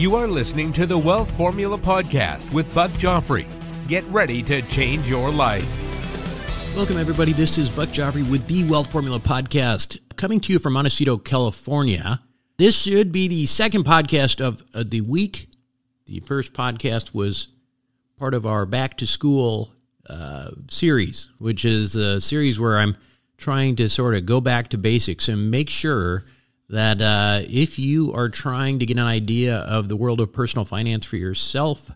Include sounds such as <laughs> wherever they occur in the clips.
You are listening to the Wealth Formula Podcast with Buck Joffrey. Get ready to change your life. Welcome, everybody. This is Buck Joffrey with the Wealth Formula Podcast, coming to you from Montecito, California. This should be the second podcast of uh, the week. The first podcast was part of our Back to School uh, series, which is a series where I'm trying to sort of go back to basics and make sure that uh, if you are trying to get an idea of the world of personal finance for yourself,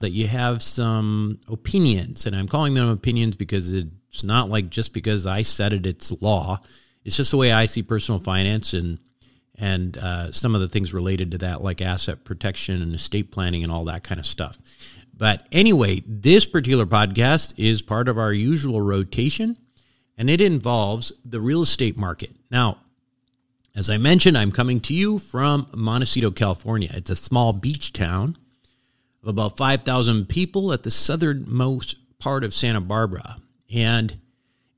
that you have some opinions. And I'm calling them opinions because it's not like just because I said it, it's law. It's just the way I see personal finance and and uh, some of the things related to that, like asset protection and estate planning and all that kind of stuff. But anyway, this particular podcast is part of our usual rotation, and it involves the real estate market. Now, as I mentioned, I'm coming to you from Montecito, California. It's a small beach town of about 5,000 people at the southernmost part of Santa Barbara. And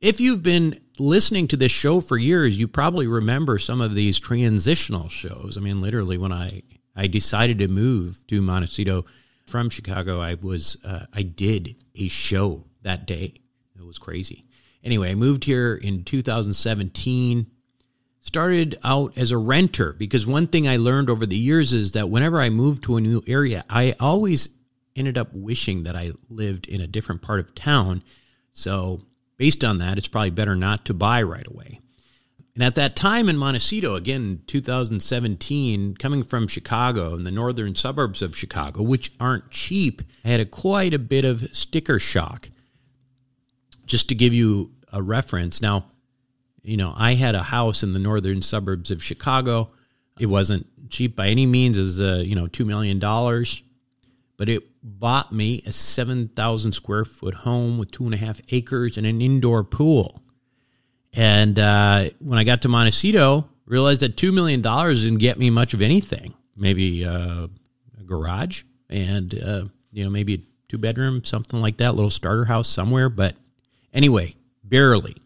if you've been listening to this show for years, you probably remember some of these transitional shows. I mean, literally, when I, I decided to move to Montecito from Chicago, I was uh, I did a show that day. It was crazy. Anyway, I moved here in 2017 started out as a renter because one thing I learned over the years is that whenever I moved to a new area, I always ended up wishing that I lived in a different part of town. So, based on that, it's probably better not to buy right away. And at that time in Montecito, again, 2017, coming from Chicago and the northern suburbs of Chicago, which aren't cheap, I had a quite a bit of sticker shock. Just to give you a reference, now you know, I had a house in the northern suburbs of Chicago. It wasn't cheap by any means, as uh, you know, two million dollars, but it bought me a seven thousand square foot home with two and a half acres and an indoor pool. And uh, when I got to Montecito, realized that two million dollars didn't get me much of anything. Maybe uh, a garage and uh, you know maybe a two bedroom, something like that, little starter house somewhere. But anyway, barely.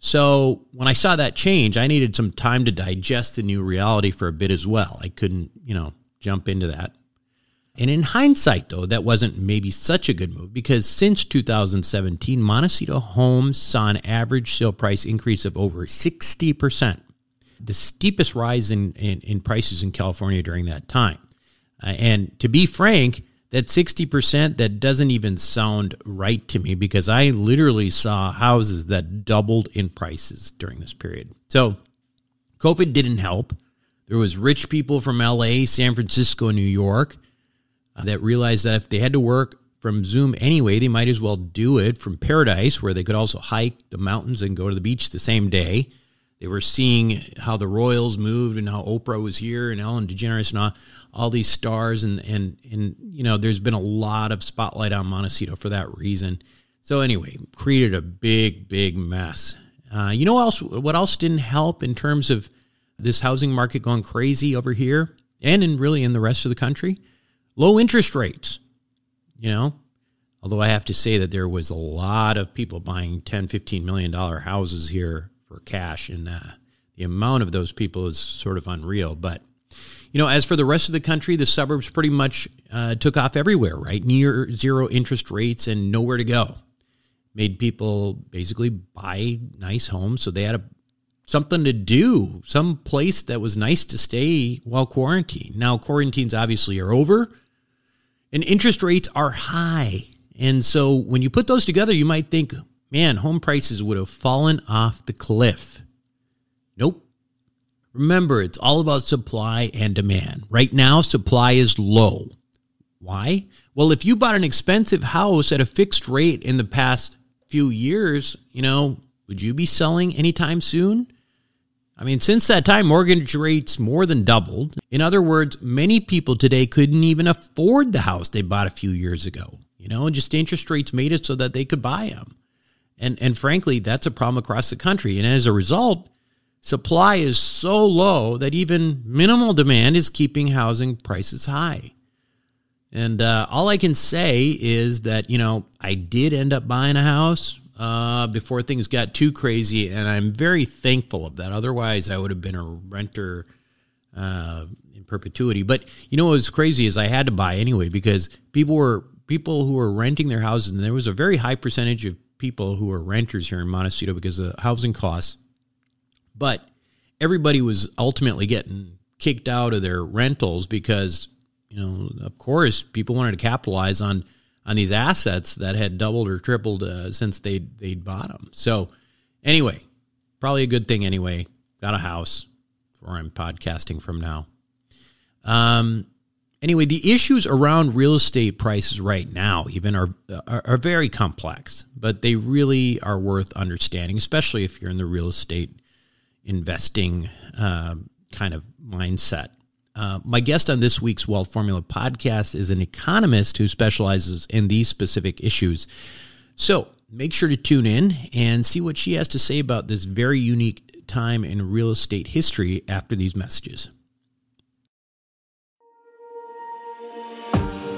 So when I saw that change, I needed some time to digest the new reality for a bit as well. I couldn't, you know, jump into that. And in hindsight, though, that wasn't maybe such a good move because since 2017, Montecito homes saw an average sale price increase of over 60%, the steepest rise in, in, in prices in California during that time. Uh, and to be frank, that 60% that doesn't even sound right to me because I literally saw houses that doubled in prices during this period. So COVID didn't help. There was rich people from LA, San Francisco, New York uh, that realized that if they had to work from Zoom anyway, they might as well do it from Paradise where they could also hike the mountains and go to the beach the same day. They were seeing how the Royals moved and how Oprah was here and Ellen DeGeneres and all, all these stars. And, and, and, you know, there's been a lot of spotlight on Montecito for that reason. So anyway, created a big, big mess. Uh, you know what else? What else didn't help in terms of this housing market going crazy over here and in really in the rest of the country? Low interest rates. You know, although I have to say that there was a lot of people buying 10, 15 million dollar houses here for cash, and uh, the amount of those people is sort of unreal. But you know, as for the rest of the country, the suburbs pretty much uh, took off everywhere, right? Near zero interest rates and nowhere to go. Made people basically buy nice homes, so they had a something to do, some place that was nice to stay while quarantined. Now quarantines obviously are over, and interest rates are high And so when you put those together, you might think, man, home prices would have fallen off the cliff. Nope. Remember, it's all about supply and demand. Right now, supply is low. Why? Well, if you bought an expensive house at a fixed rate in the past few years, you know, would you be selling anytime soon? I mean, since that time, mortgage rates more than doubled. In other words, many people today couldn't even afford the house they bought a few years ago. You know, just interest rates made it so that they could buy them. And, and frankly, that's a problem across the country. And as a result, supply is so low that even minimal demand is keeping housing prices high. And uh, all I can say is that, you know, I did end up buying a house uh, before things got too crazy, and I'm very thankful of that. Otherwise, I would have been a renter uh, in perpetuity. But you know what was crazy is I had to buy anyway because people were people who were renting their houses, and there was a very high percentage of people who are renters here in Montecito because of the housing costs. But everybody was ultimately getting kicked out of their rentals because you know, of course, people wanted to capitalize on on these assets that had doubled or tripled uh, since they they'd bought them. So, anyway, probably a good thing. Anyway, got a house where I'm podcasting from now. Um. Anyway, the issues around real estate prices right now even are, are, are very complex, but they really are worth understanding, especially if you're in the real estate investing uh, kind of mindset. Uh, my guest on this week's Wealth Formula podcast is an economist who specializes in these specific issues. So make sure to tune in and see what she has to say about this very unique time in real estate history after these messages.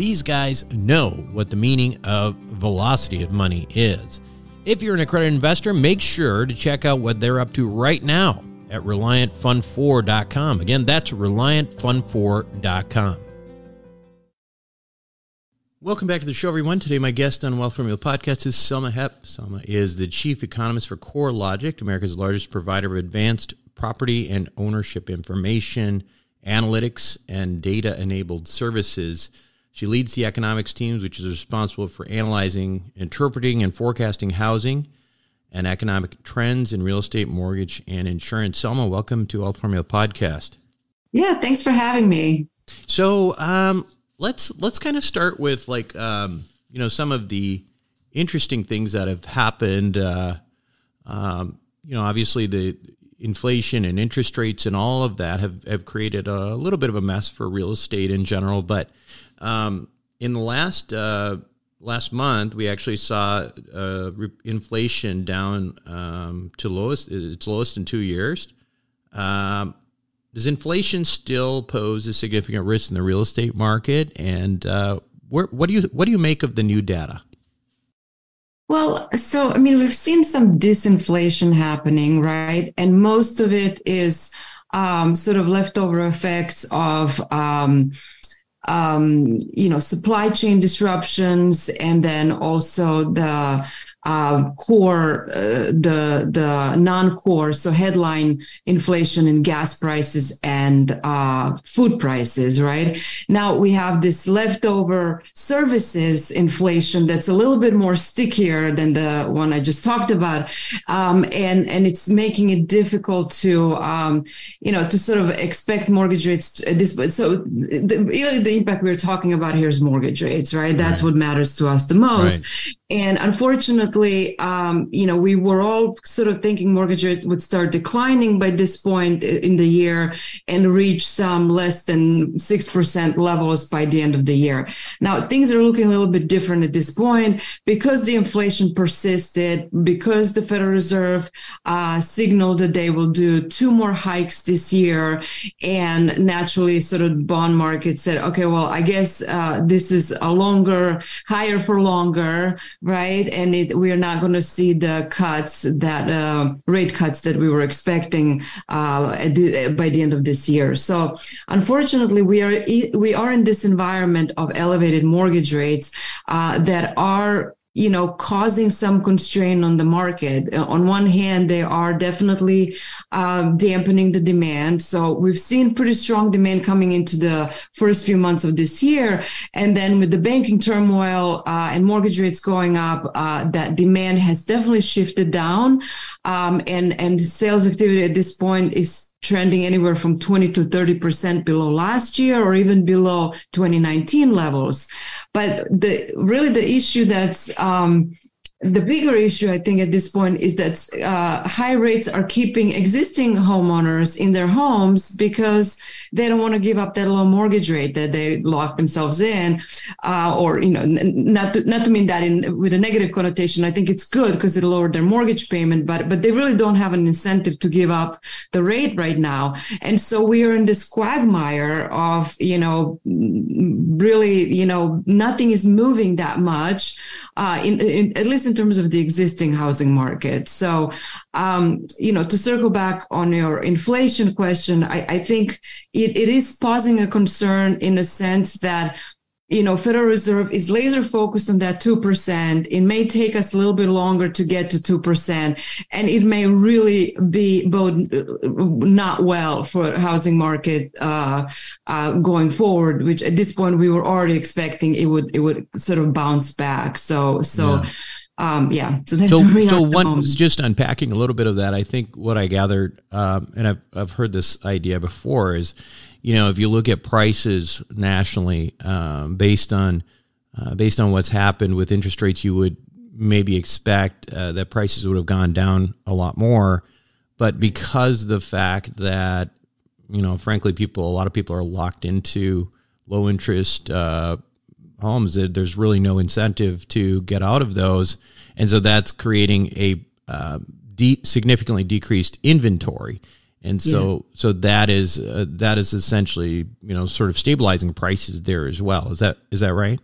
these guys know what the meaning of velocity of money is. If you're an accredited investor, make sure to check out what they're up to right now at ReliantFund4.com. Again, that's ReliantFund4.com. Welcome back to the show, everyone. Today, my guest on Wealth Formula Podcast is Selma Hepp. Selma is the chief economist for CoreLogic, America's largest provider of advanced property and ownership information, analytics, and data enabled services. She leads the economics teams, which is responsible for analyzing, interpreting, and forecasting housing and economic trends in real estate, mortgage, and insurance. Selma, welcome to Wealth Formula Podcast. Yeah, thanks for having me. So um, let's let's kind of start with like um, you know some of the interesting things that have happened. Uh, um, you know, obviously the inflation and interest rates and all of that have, have created a little bit of a mess for real estate in general. But um, in the last uh, last month, we actually saw uh, re- inflation down um, to lowest its lowest in two years. Um, does inflation still pose a significant risk in the real estate market? And uh, where, what do you what do you make of the new data? Well, so I mean, we've seen some disinflation happening, right? And most of it is um, sort of leftover effects of um, um, you know supply chain disruptions and then also the uh, core, uh, the the non-core, so headline inflation in gas prices and uh, food prices. Right now we have this leftover services inflation that's a little bit more stickier than the one I just talked about, um, and and it's making it difficult to um, you know to sort of expect mortgage rates at this. So the, really the impact we're talking about here is mortgage rates, right? That's right. what matters to us the most. Right. And unfortunately, um, you know, we were all sort of thinking mortgage rates would start declining by this point in the year and reach some less than 6% levels by the end of the year. Now, things are looking a little bit different at this point because the inflation persisted, because the Federal Reserve uh, signaled that they will do two more hikes this year. And naturally, sort of bond market said, okay, well, I guess uh, this is a longer, higher for longer right? And it, we are not going to see the cuts that uh, rate cuts that we were expecting uh, the, by the end of this year. So unfortunately, we are we are in this environment of elevated mortgage rates uh, that are you know causing some constraint on the market. Uh, on one hand they are definitely uh, dampening the demand. So we've seen pretty strong demand coming into the first few months of this year. And then with the banking turmoil uh, and mortgage rates going up uh, that demand has definitely shifted down. Um, and and sales activity at this point is trending anywhere from 20 to 30% below last year or even below 2019 levels. But the really the issue that's um, the bigger issue, I think, at this point is that uh, high rates are keeping existing homeowners in their homes because they don't want to give up that low mortgage rate that they lock themselves in, uh, or you know, not to, not to mean that in with a negative connotation. I think it's good because it lowered their mortgage payment, but but they really don't have an incentive to give up the rate right now, and so we are in this quagmire of you know, really you know, nothing is moving that much, uh, in, in at least in terms of the existing housing market. So, um, you know, to circle back on your inflation question, I, I think it, it is posing a concern in the sense that you know, Federal Reserve is laser focused on that 2%. It may take us a little bit longer to get to 2%. And it may really be both not well for housing market uh, uh, going forward, which at this point we were already expecting it would, it would sort of bounce back. So, so, yeah. Um, yeah. So, so, so one just unpacking a little bit of that. I think what I gathered, um, and I've I've heard this idea before, is you know if you look at prices nationally um, based on uh, based on what's happened with interest rates, you would maybe expect uh, that prices would have gone down a lot more, but because the fact that you know, frankly, people a lot of people are locked into low interest uh, homes, there's really no incentive to get out of those, and so that's creating a uh, de- significantly decreased inventory. And so, yes. so that is uh, that is essentially you know sort of stabilizing prices there as well. Is that is that right?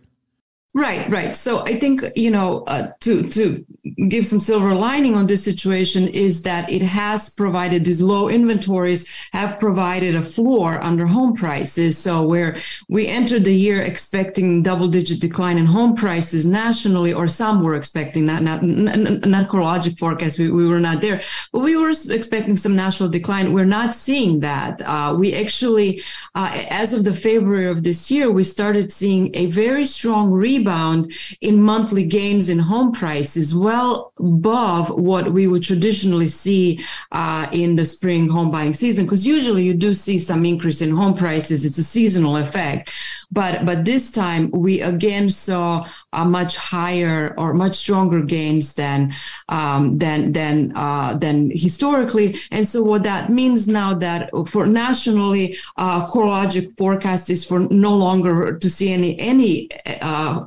Right, right. So I think you know uh, to to give some silver lining on this situation is that it has provided these low inventories have provided a floor under home prices. So where we entered the year expecting double digit decline in home prices nationally, or some were expecting that, not not CoreLogic forecast. We, we were not there, but we were expecting some national decline. We're not seeing that. Uh, we actually, uh, as of the February of this year, we started seeing a very strong rebound rebound in monthly gains in home prices, well above what we would traditionally see uh, in the spring home buying season. Because usually you do see some increase in home prices; it's a seasonal effect. But but this time we again saw a much higher or much stronger gains than um, than than uh, than historically. And so what that means now that for nationally, uh, CoreLogic forecast is for no longer to see any any uh,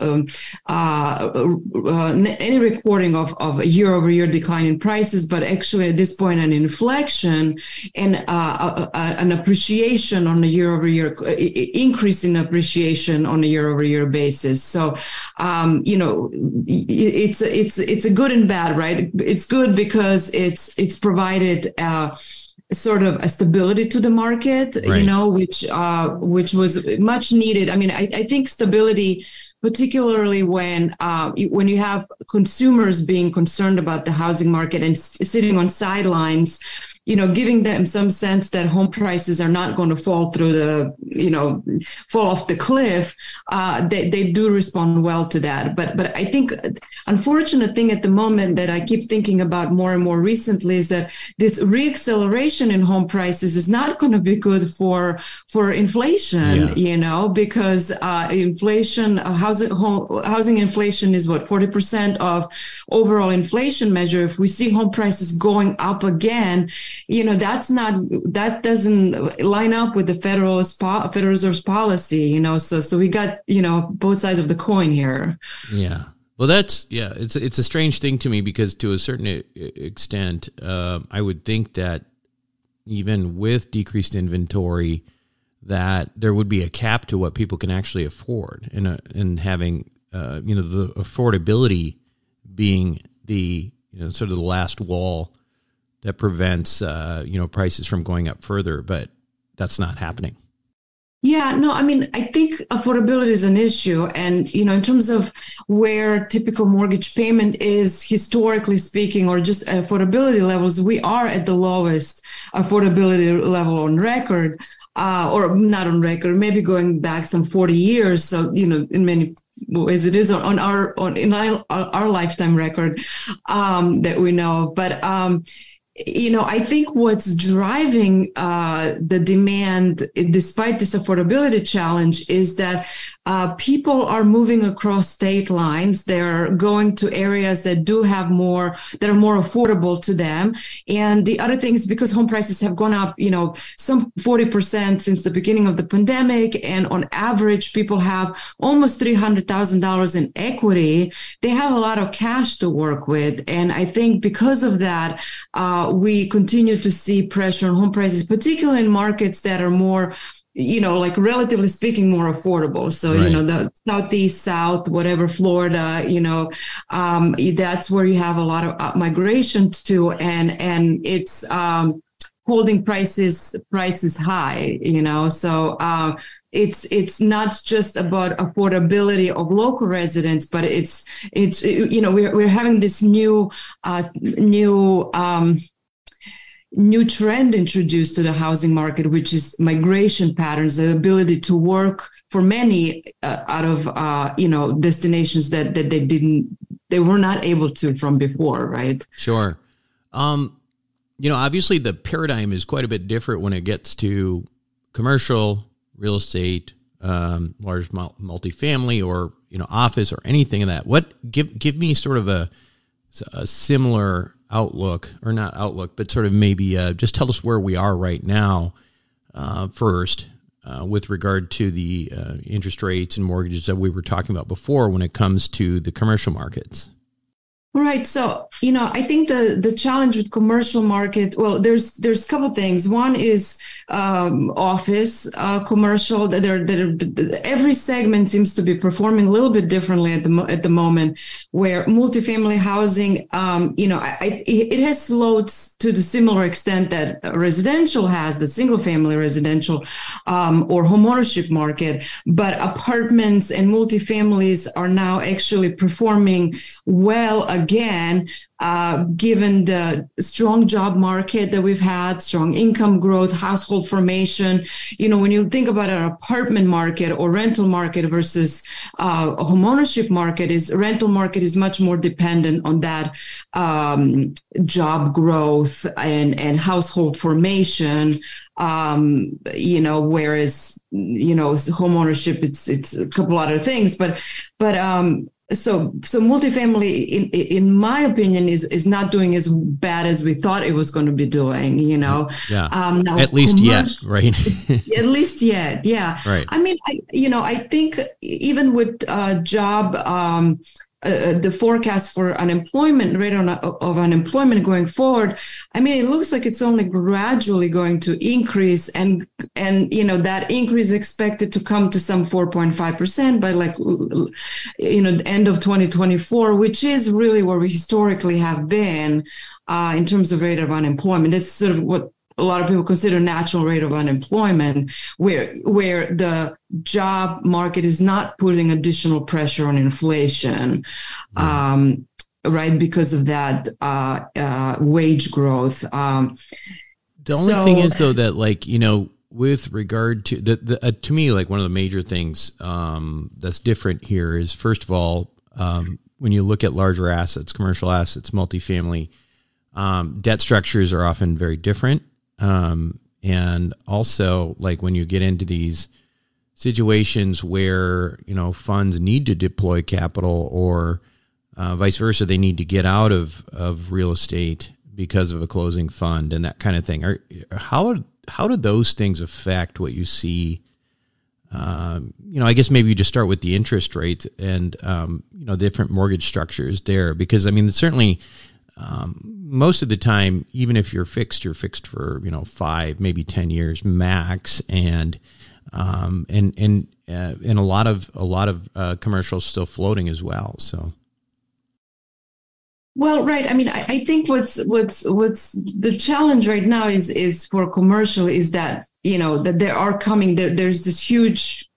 any recording of of a year over year decline in prices, but actually at this point an inflection and uh, an appreciation on a year over year increase in appreciation on a year over year basis. So, um, you know, it's it's it's a good and bad, right? It's good because it's it's provided. Uh, sort of a stability to the market right. you know which uh which was much needed i mean I, I think stability particularly when uh, when you have consumers being concerned about the housing market and sitting on sidelines you know, giving them some sense that home prices are not going to fall through the, you know, fall off the cliff, uh, they, they do respond well to that. But but I think unfortunate thing at the moment that I keep thinking about more and more recently is that this reacceleration in home prices is not going to be good for for inflation, yeah. you know, because uh, inflation, uh, housing home, housing inflation is what forty percent of overall inflation measure. If we see home prices going up again, you know that's not that doesn't line up with the federal federal reserve's policy you know so so we got you know both sides of the coin here. Yeah. Well that's yeah it's it's a strange thing to me because to a certain extent uh, i would think that even with decreased inventory that there would be a cap to what people can actually afford and and having uh, you know the affordability being the you know sort of the last wall that prevents uh, you know prices from going up further, but that's not happening. Yeah, no, I mean, I think affordability is an issue. And, you know, in terms of where typical mortgage payment is, historically speaking, or just affordability levels, we are at the lowest affordability level on record, uh, or not on record, maybe going back some 40 years. So, you know, in many ways it is on, our, on, in our, our lifetime record um, that we know. But, um, you know, I think what's driving uh, the demand, despite this affordability challenge, is that uh, people are moving across state lines. They're going to areas that do have more, that are more affordable to them. And the other thing is because home prices have gone up, you know, some 40% since the beginning of the pandemic. And on average, people have almost $300,000 in equity. They have a lot of cash to work with. And I think because of that, uh, we continue to see pressure on home prices, particularly in markets that are more you know, like relatively speaking, more affordable. So, right. you know, the southeast, south, whatever, Florida, you know, um, that's where you have a lot of uh, migration to, and and it's um, holding prices prices high. You know, so uh, it's it's not just about affordability of local residents, but it's it's you know we're we're having this new uh, new. Um, new trend introduced to the housing market, which is migration patterns, the ability to work for many uh, out of uh, you know destinations that that they didn't they were not able to from before, right? Sure. Um, you know, obviously the paradigm is quite a bit different when it gets to commercial real estate, um, large multifamily, or you know, office or anything of that. What give give me sort of a a similar outlook, or not outlook, but sort of maybe uh, just tell us where we are right now uh, first uh, with regard to the uh, interest rates and mortgages that we were talking about before when it comes to the commercial markets. Right. So, you know, I think the the challenge with commercial market, well, there's there's a couple things. One is um, office uh, commercial. There, that every segment seems to be performing a little bit differently at the at the moment. Where multifamily housing, um, you know, I, it has slowed to the similar extent that residential has, the single family residential um, or homeownership market. But apartments and multifamilies are now actually performing well again, uh, given the strong job market that we've had, strong income growth, household formation. You know, when you think about an apartment market or rental market versus uh, a homeownership market, is rental market is much more dependent on that um, job growth and and household formation. Um, you know, whereas you know homeownership it's it's a couple other things, but but um, so so multifamily in in my opinion is is not doing as bad as we thought it was going to be doing you know? Yeah. Um now, at least yet right? <laughs> At least yet yeah. Right. I mean I, you know i think even with uh job um uh, the forecast for unemployment rate on, of unemployment going forward i mean it looks like it's only gradually going to increase and and you know that increase expected to come to some 4.5% by like you know end of 2024 which is really where we historically have been uh, in terms of rate of unemployment. That's sort of what a lot of people consider natural rate of unemployment, where where the job market is not putting additional pressure on inflation. Mm. Um, right because of that uh, uh, wage growth um, the only so, thing is though that like you know with regard to the, the uh, to me like one of the major things um, that's different here is first of all um, when you look at larger assets commercial assets multifamily um, debt structures are often very different um, and also like when you get into these situations where you know funds need to deploy capital or uh, vice versa they need to get out of of real estate because of a closing fund and that kind of thing. Are, how how do those things affect what you see? Um, you know, I guess maybe you just start with the interest rate and um, you know different mortgage structures there, because I mean certainly um, most of the time, even if you're fixed, you're fixed for you know five, maybe ten years max, and um, and and uh, and a lot of a lot of uh, commercials still floating as well. So well, right. I mean, I, I, think what's what's what's the challenge right now is is for commercial is that you know that there are coming there. There's this huge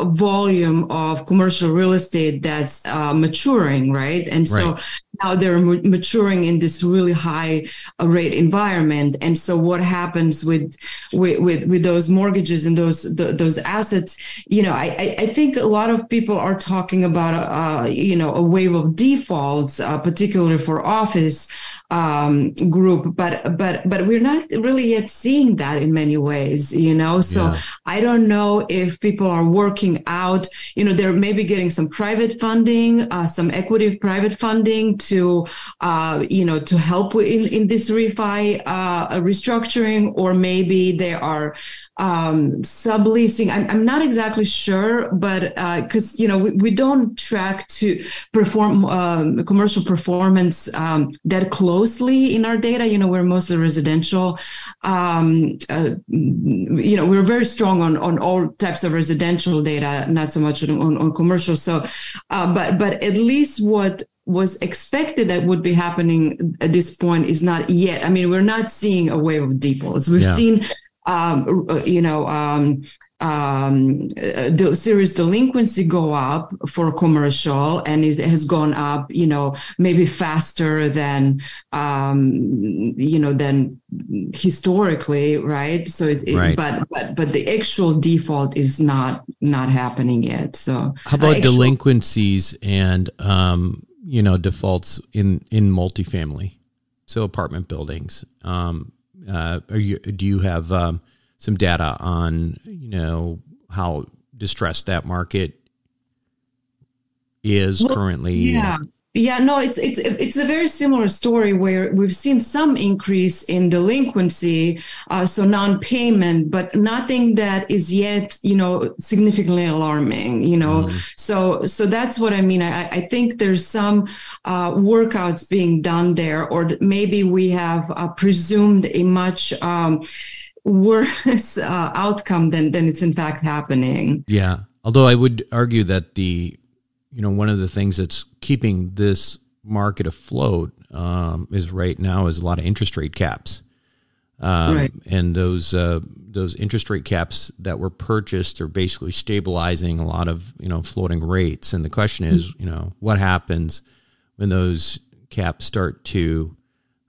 volume of commercial real estate that's uh, maturing, right? And so right. now they're maturing in this really high uh, rate environment. And so what happens with with with, with those mortgages and those the, those assets? You know, I I think a lot of people are talking about uh, you know a wave of defaults, uh, particularly for office um, group, but but but we're not really yet seeing that in many ways, you know. So yeah. I don't know if people are working out. You know, they're maybe getting some private funding, uh, some equity private funding to, uh, you know, to help in in this refi uh, restructuring, or maybe they are um, subleasing. I'm, I'm not exactly sure, but because uh, you know we, we don't track to perform um, commercial performance um, that closely in our data. You know, we're mostly residential. Um, uh, you know, we're very strong on on all types of residential data, not so much on, on commercial. So, uh, but but at least what was expected that would be happening at this point is not yet. I mean, we're not seeing a wave of defaults. We've yeah. seen um, you know, um, um, the serious delinquency go up for commercial, and it has gone up, you know, maybe faster than, um, you know, than historically, right? So, it, it, right. but but but the actual default is not not happening yet. So, how about actual- delinquencies and um, you know defaults in in multifamily, so apartment buildings? Um, uh, are you do you have um, some data on you know how distressed that market is well, currently? Yeah. Yeah, no, it's it's it's a very similar story where we've seen some increase in delinquency, uh, so non-payment, but nothing that is yet, you know, significantly alarming. You know, mm. so so that's what I mean. I, I think there's some uh, workouts being done there, or maybe we have uh, presumed a much. Um, worse uh, outcome than than it's in fact happening. Yeah. Although I would argue that the you know, one of the things that's keeping this market afloat um, is right now is a lot of interest rate caps. Um, right. And those uh, those interest rate caps that were purchased are basically stabilizing a lot of you know floating rates. And the question is, mm-hmm. you know, what happens when those caps start to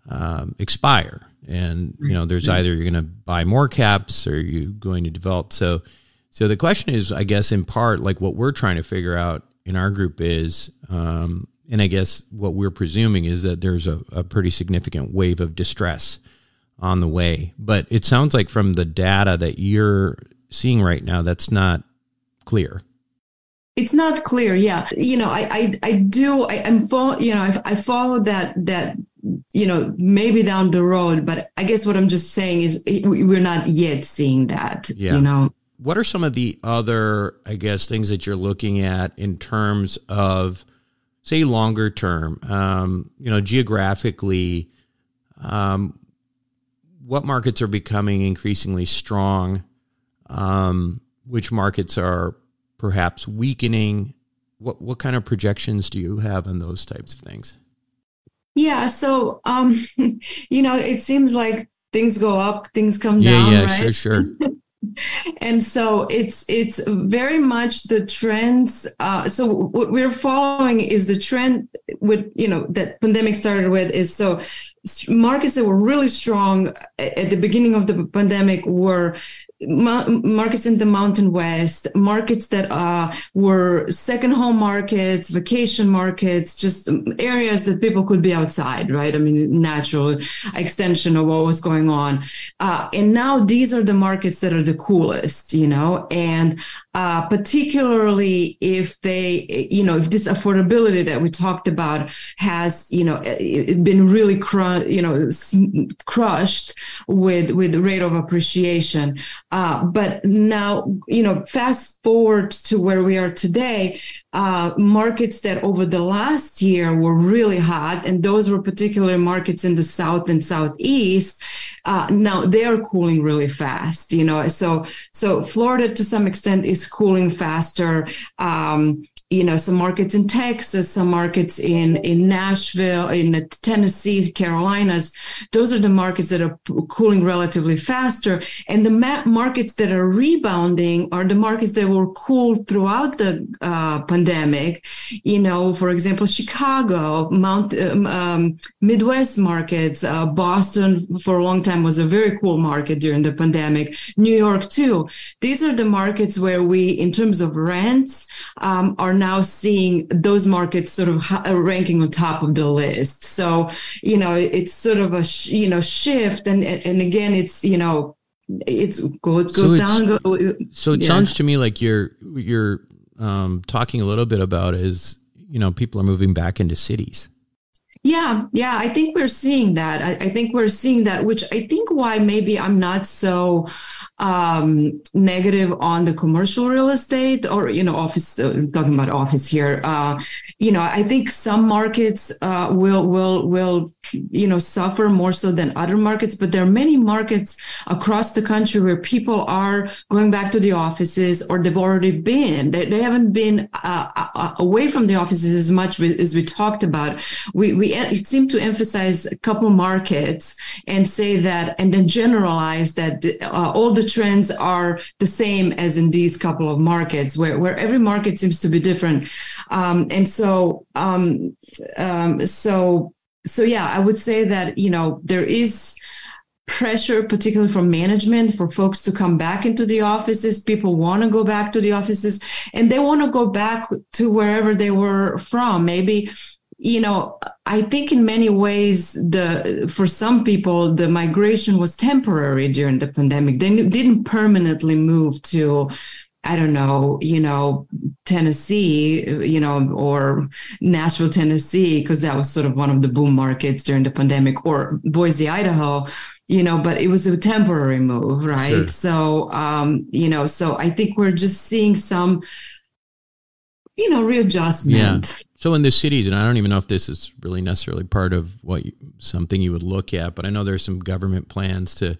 um, expire? And you know, there's either you're going to buy more caps or you're going to develop. So, so the question is, I guess, in part, like what we're trying to figure out in our group is, um, and I guess what we're presuming is that there's a, a pretty significant wave of distress on the way. But it sounds like from the data that you're seeing right now, that's not clear. It's not clear. Yeah, you know, I I, I do. I, am follow. You know, I, I follow that that you know maybe down the road. But I guess what I'm just saying is we're not yet seeing that. Yeah. You know what are some of the other, I guess, things that you're looking at in terms of, say, longer term? Um, you know, geographically, um, what markets are becoming increasingly strong? Um, which markets are perhaps weakening? What what kind of projections do you have on those types of things? Yeah, so um, <laughs> you know, it seems like things go up, things come yeah, down. Yeah, right? sure, sure. <laughs> and so it's it's very much the trends uh, so what we're following is the trend with you know that pandemic started with is so markets that were really strong at the beginning of the pandemic were markets in the mountain west markets that uh, were second home markets vacation markets just areas that people could be outside right? I mean natural extension of what was going on. Uh, and now these are the markets that are the coolest you know? And uh, particularly if they you know if this affordability that we talked about has you know been really you know crushed with with rate of appreciation uh, but now, you know, fast forward to where we are today, uh, markets that over the last year were really hot, and those were particular markets in the south and southeast. Uh, now they are cooling really fast, you know. So, so Florida to some extent is cooling faster. Um, you know some markets in texas some markets in in nashville in tennessee carolinas. Those are the markets that are cooling relatively faster. And the ma- markets that are rebounding are the markets that were cool throughout the uh, pandemic. You know for example chicago mount um, um, midwest markets uh, boston for a long time was a very cool market during the pandemic. New york too. These are the markets where we in terms of rents um, are now seeing those markets sort of uh, ranking on top of the list. So, you know, it's sort of a, sh- you know, shift. And, and again, it's, you know, it's goes, goes so down. Go, so it yeah. sounds to me like you're, you're um, talking a little bit about is, you know, people are moving back into cities. Yeah, yeah, I think we're seeing that. I, I, think we're seeing that, which I think why maybe I'm not so um, negative on the commercial real estate or you know office. Uh, talking about office here, uh, you know, I think some markets uh, will will will you know suffer more so than other markets, but there are many markets across the country where people are going back to the offices or they've already been. They, they haven't been uh, uh, away from the offices as much as we talked about. We we it seemed to emphasize a couple markets and say that, and then generalize that uh, all the trends are the same as in these couple of markets, where where every market seems to be different. Um, and so, um, um, so, so yeah, I would say that you know there is pressure, particularly from management, for folks to come back into the offices. People want to go back to the offices and they want to go back to wherever they were from. Maybe you know i think in many ways the for some people the migration was temporary during the pandemic they didn't permanently move to I don't know, you know, Tennessee, you know, or Nashville, Tennessee, because that was sort of one of the boom markets during the pandemic, or Boise, Idaho, you know, but it was a temporary move, right? Sure. So, um, you know, so I think we're just seeing some, you know, readjustment. Yeah. So in the cities, and I don't even know if this is really necessarily part of what you, something you would look at, but I know there's some government plans to,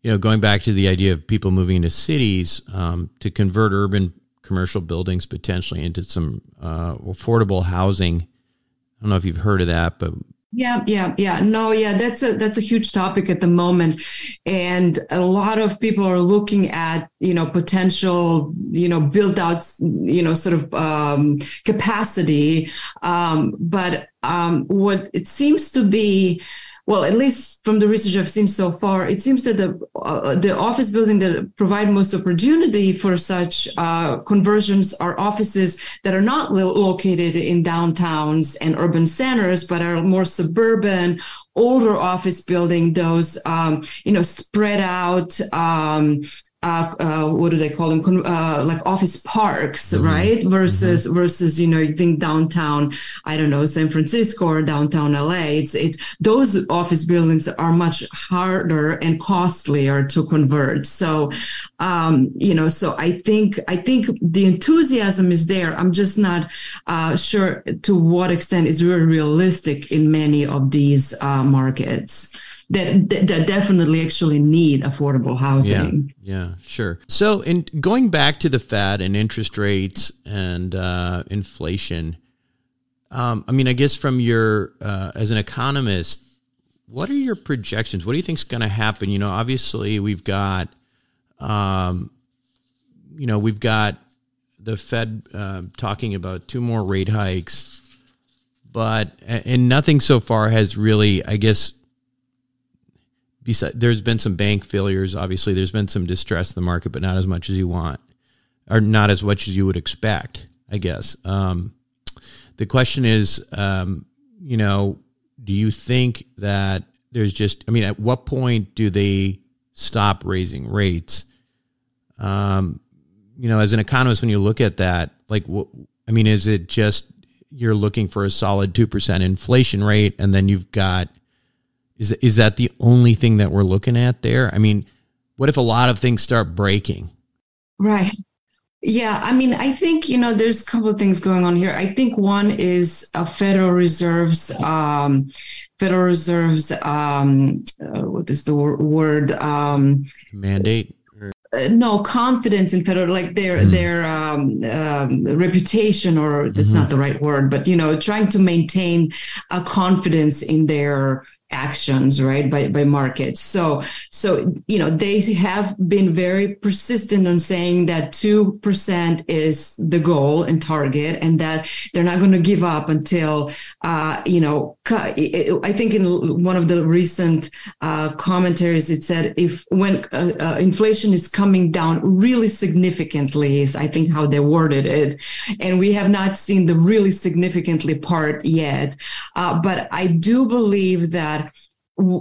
you know, going back to the idea of people moving into cities um, to convert urban commercial buildings potentially into some uh, affordable housing. I don't know if you've heard of that, but yeah, yeah, yeah. No, yeah, that's a that's a huge topic at the moment, and a lot of people are looking at you know potential you know build out you know sort of um, capacity, um, but um, what it seems to be well, at least from the research I've seen so far, it seems that the uh, the office building that provide most opportunity for such uh, conversions are offices that are not lo- located in downtowns and urban centers, but are more suburban, older office building. Those um, you know spread out um, uh, uh, what do they call them? Uh, like office parks, mm-hmm. right? Versus mm-hmm. versus you know you think downtown, I don't know, San Francisco or downtown LA. It's it's those office buildings are much harder and costlier to convert. So, um, you know, so I think I think the enthusiasm is there. I'm just not uh, sure to what extent is really realistic in many of these uh, markets that, that definitely actually need affordable housing. Yeah, yeah, sure. So, in going back to the Fed and interest rates and uh, inflation, um, I mean, I guess from your uh, as an economist, what are your projections? What do you think is going to happen? You know, obviously we've got, um, you know, we've got the Fed uh, talking about two more rate hikes, but and nothing so far has really, I guess. Besides, there's been some bank failures. Obviously, there's been some distress in the market, but not as much as you want, or not as much as you would expect. I guess. Um, the question is, um, you know, do you think that there's just, I mean, at what point do they stop raising rates? Um, you know, as an economist, when you look at that, like, what, I mean, is it just you're looking for a solid 2% inflation rate and then you've got, is, is that the only thing that we're looking at there? I mean, what if a lot of things start breaking? Right. Yeah, I mean, I think you know there's a couple of things going on here. I think one is a Federal Reserve's um, Federal Reserve's um, uh, what is the word um, mandate. Uh, no confidence in federal like their mm. their um, um, reputation or that's mm-hmm. not the right word but you know trying to maintain a confidence in their actions right by by markets so so you know they have been very persistent on saying that 2% is the goal and target and that they're not going to give up until uh you know i think in one of the recent uh commentaries it said if when uh, uh, inflation is coming down really significantly is i think how they worded it. And we have not seen the really significantly part yet. Uh, but i do believe that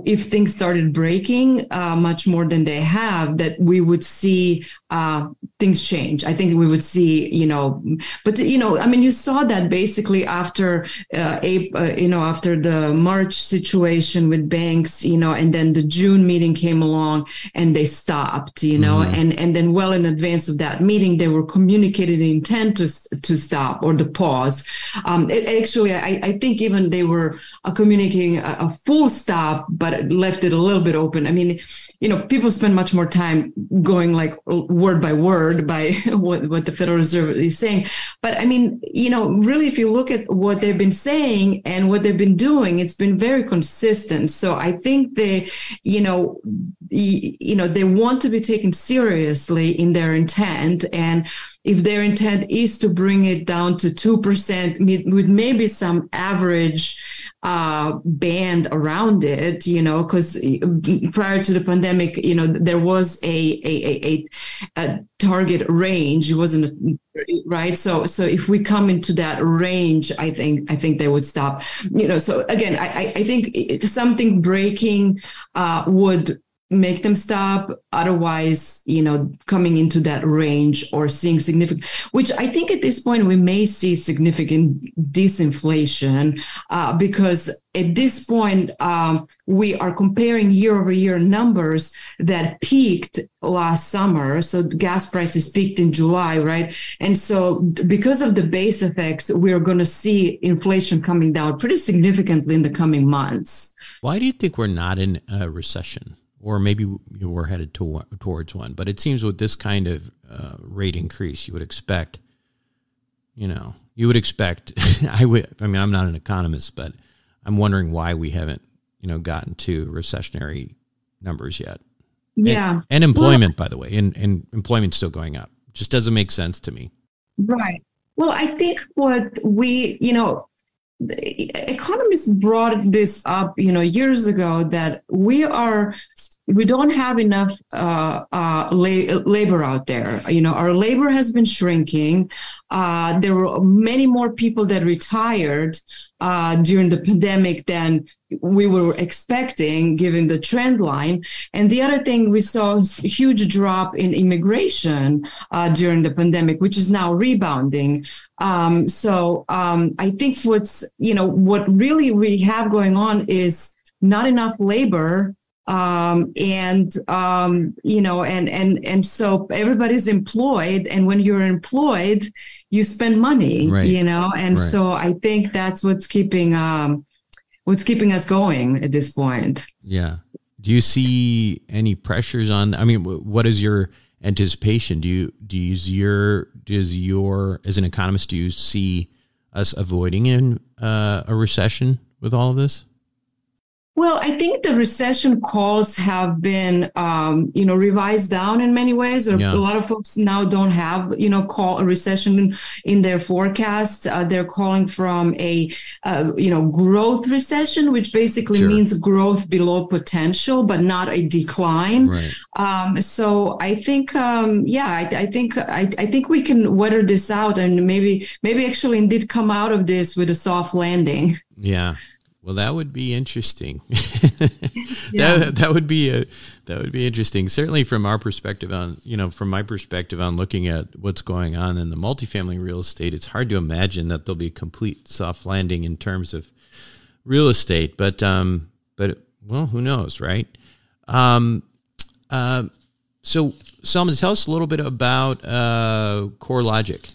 if things started breaking uh, much more than they have, that we would see uh, things change. I think we would see, you know, but you know, I mean, you saw that basically after uh, April, uh, you know, after the March situation with banks, you know, and then the June meeting came along and they stopped, you know, mm-hmm. and and then well in advance of that meeting, they were communicated intent to to stop or to pause. Um, it, actually, I, I think even they were uh, communicating a, a full stop, but left it a little bit open. I mean, you know, people spend much more time going like word by word by <laughs> what, what the Federal Reserve is saying. But I mean, you know, really, if you look at what they've been saying and what they've been doing, it's been very consistent. So I think they, you know, you know, they want to be taken seriously in their intent. And if their intent is to bring it down to 2% with maybe some average uh, band around it, you know, because prior to the pandemic, you know, there was a, a, a, a target range. It wasn't right. So, so if we come into that range, I think, I think they would stop, you know, so again, I, I think something breaking uh, would make them stop. Otherwise you know coming into that range or seeing significant which i think at this point we may see significant disinflation uh, because at this point um, we are comparing year over year numbers that peaked last summer. So gas prices peaked in july right? And so because of the base effects we're going to see inflation coming down pretty significantly in the coming months. Why do you think we're not in a recession or maybe you were headed to, towards one. But it seems with this kind of uh, rate increase, you would expect, you know, you would expect. <laughs> I would. I mean, I'm not an economist, but I'm wondering why we haven't, you know, gotten to recessionary numbers yet. Yeah, and, and employment, well, by the way, and and employment's still going up. Just doesn't make sense to me. Right. Well, I think what we, you know, economists brought this up you know years ago that we are we don't have enough uh, uh, la- labor out there you know our labor has been shrinking uh, there were many more people that retired uh, during the pandemic than we were expecting given the trend line. And the other thing, we saw a huge drop in immigration uh, during the pandemic, which is now rebounding. Um, so um, I think what's, you know, what really we have going on is not enough labor um, and um, you know and and and so everybody's employed and when you're employed you spend money right. you know? And right. so i think that's what's keeping um what's keeping us going at this point. Yeah. Do you see any pressures on i mean what is your anticipation? Do you do you your does your as an economist do you see us avoiding in uh, a recession with all of this Well, I think the recession calls have been, um, you know, revised down in many ways. Yeah. A lot of folks now don't have, you know, call a recession in their forecast. Uh, they're calling from a, uh, you know, growth recession, which basically sure. means growth below potential, but not a decline. Right. Um, so I think, um, yeah, I, I think I, I think we can weather this out and maybe maybe actually indeed come out of this with a soft landing. Yeah. Well, that would be interesting. <laughs> <laughs> yeah. that that would be a that would be interesting. Certainly, from our perspective on you know from my perspective on looking at what's going on in the multifamily real estate, it's hard to imagine that there'll be a complete soft landing in terms of real estate. But um, but well, who knows, right? Um, uh, so, Selma, tell us a little bit about uh, CoreLogic.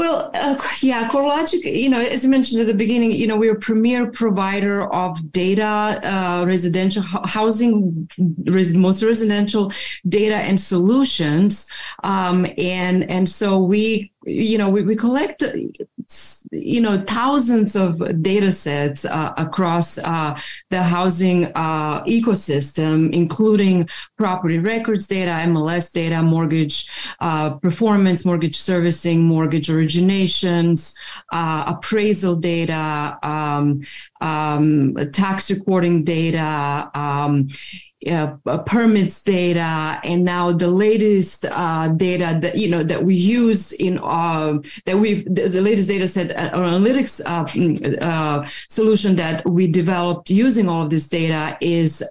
Well, uh, yeah, CoreLogic, you know, as I mentioned at the beginning, you know, we're a premier provider of data, uh, residential housing, res- most residential data and solutions. Um, and, and so we, you know, we, we collect you know thousands of data sets uh, across uh, the housing uh, ecosystem including property records data mls data mortgage uh, performance mortgage servicing mortgage originations uh, appraisal data um, um, tax recording data um, uh, permits data and now the latest uh, data that you know that we use in uh, that we've the, the, latest data set uh, analytics uh, mm, uh, solution that we developed using all of this data is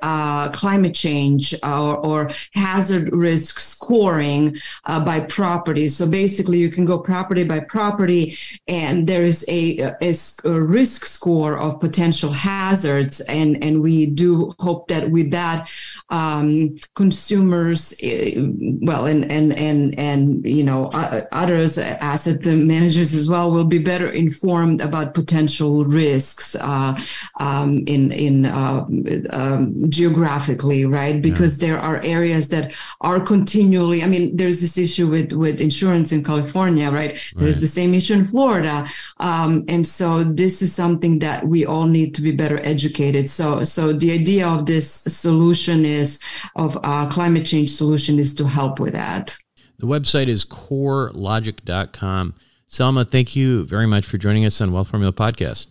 climate change or, or, hazard risk scoring by property. So basically you can go property by property and there is a, a, a risk score of potential hazards and and we do hope that with that um, consumers, eh, well, and and and and you know others, asset managers as well, will be better informed about potential risks uh, um, in in uh, um, geographically, right? Because yeah. there are areas that are continually. I mean, there's this issue with with insurance in California, right? right. There's the same issue in Florida, um, and so this is something that we all need to be better educated. So so the idea of this solution solution is of uh, climate change solution is to help with that. The website is corelogic.com. Selma, thank you very much for joining us on Wealth Formula Podcast.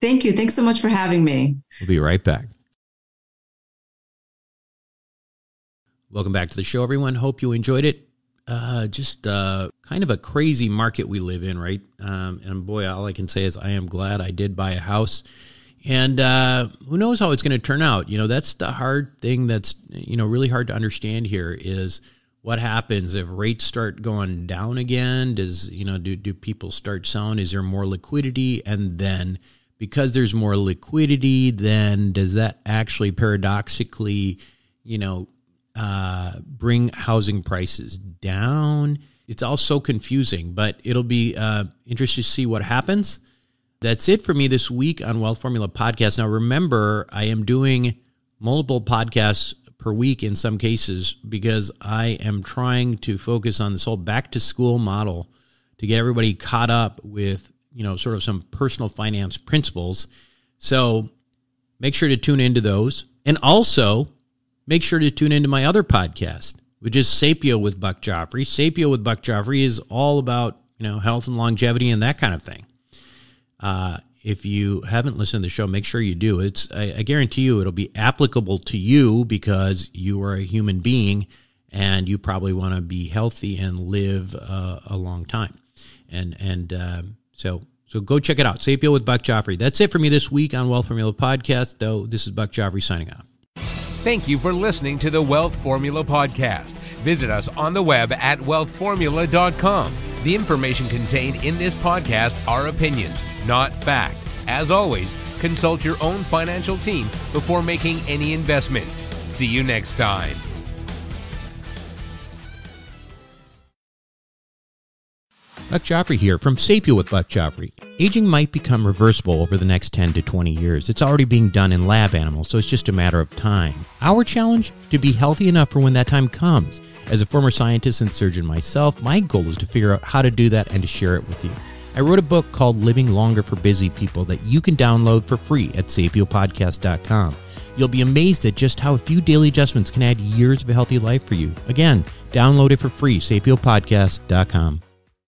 Thank you. Thanks so much for having me. We'll be right back. Welcome back to the show, everyone. Hope you enjoyed it. Uh, just uh, kind of a crazy market we live in, right? Um, and boy, all I can say is I am glad I did buy a house and uh, who knows how it's going to turn out? You know, that's the hard thing. That's you know really hard to understand here is what happens if rates start going down again. Does you know do do people start selling? Is there more liquidity? And then because there's more liquidity, then does that actually paradoxically, you know, uh, bring housing prices down? It's all so confusing, but it'll be uh, interesting to see what happens. That's it for me this week on Wealth Formula Podcast. Now, remember, I am doing multiple podcasts per week in some cases because I am trying to focus on this whole back to school model to get everybody caught up with, you know, sort of some personal finance principles. So make sure to tune into those. And also make sure to tune into my other podcast, which is Sapio with Buck Joffrey. Sapio with Buck Joffrey is all about, you know, health and longevity and that kind of thing. Uh, if you haven't listened to the show, make sure you do. It's I, I, guarantee you it'll be applicable to you because you are a human being and you probably want to be healthy and live uh, a long time. And and uh, so so go check it out. Sapio with Buck Joffrey. That's it for me this week on Wealth Formula Podcast. Though this is Buck Joffrey signing off. Thank you for listening to the Wealth Formula Podcast. Visit us on the web at wealthformula.com. The information contained in this podcast are opinions not fact. As always, consult your own financial team before making any investment. See you next time. Buck Joffrey here from Sapio with Buck Joffrey. Aging might become reversible over the next 10 to 20 years. It's already being done in lab animals, so it's just a matter of time. Our challenge? To be healthy enough for when that time comes. As a former scientist and surgeon myself, my goal is to figure out how to do that and to share it with you. I wrote a book called Living Longer for Busy People that you can download for free at sapiopodcast.com. You'll be amazed at just how a few daily adjustments can add years of a healthy life for you. Again, download it for free, sapiopodcast.com.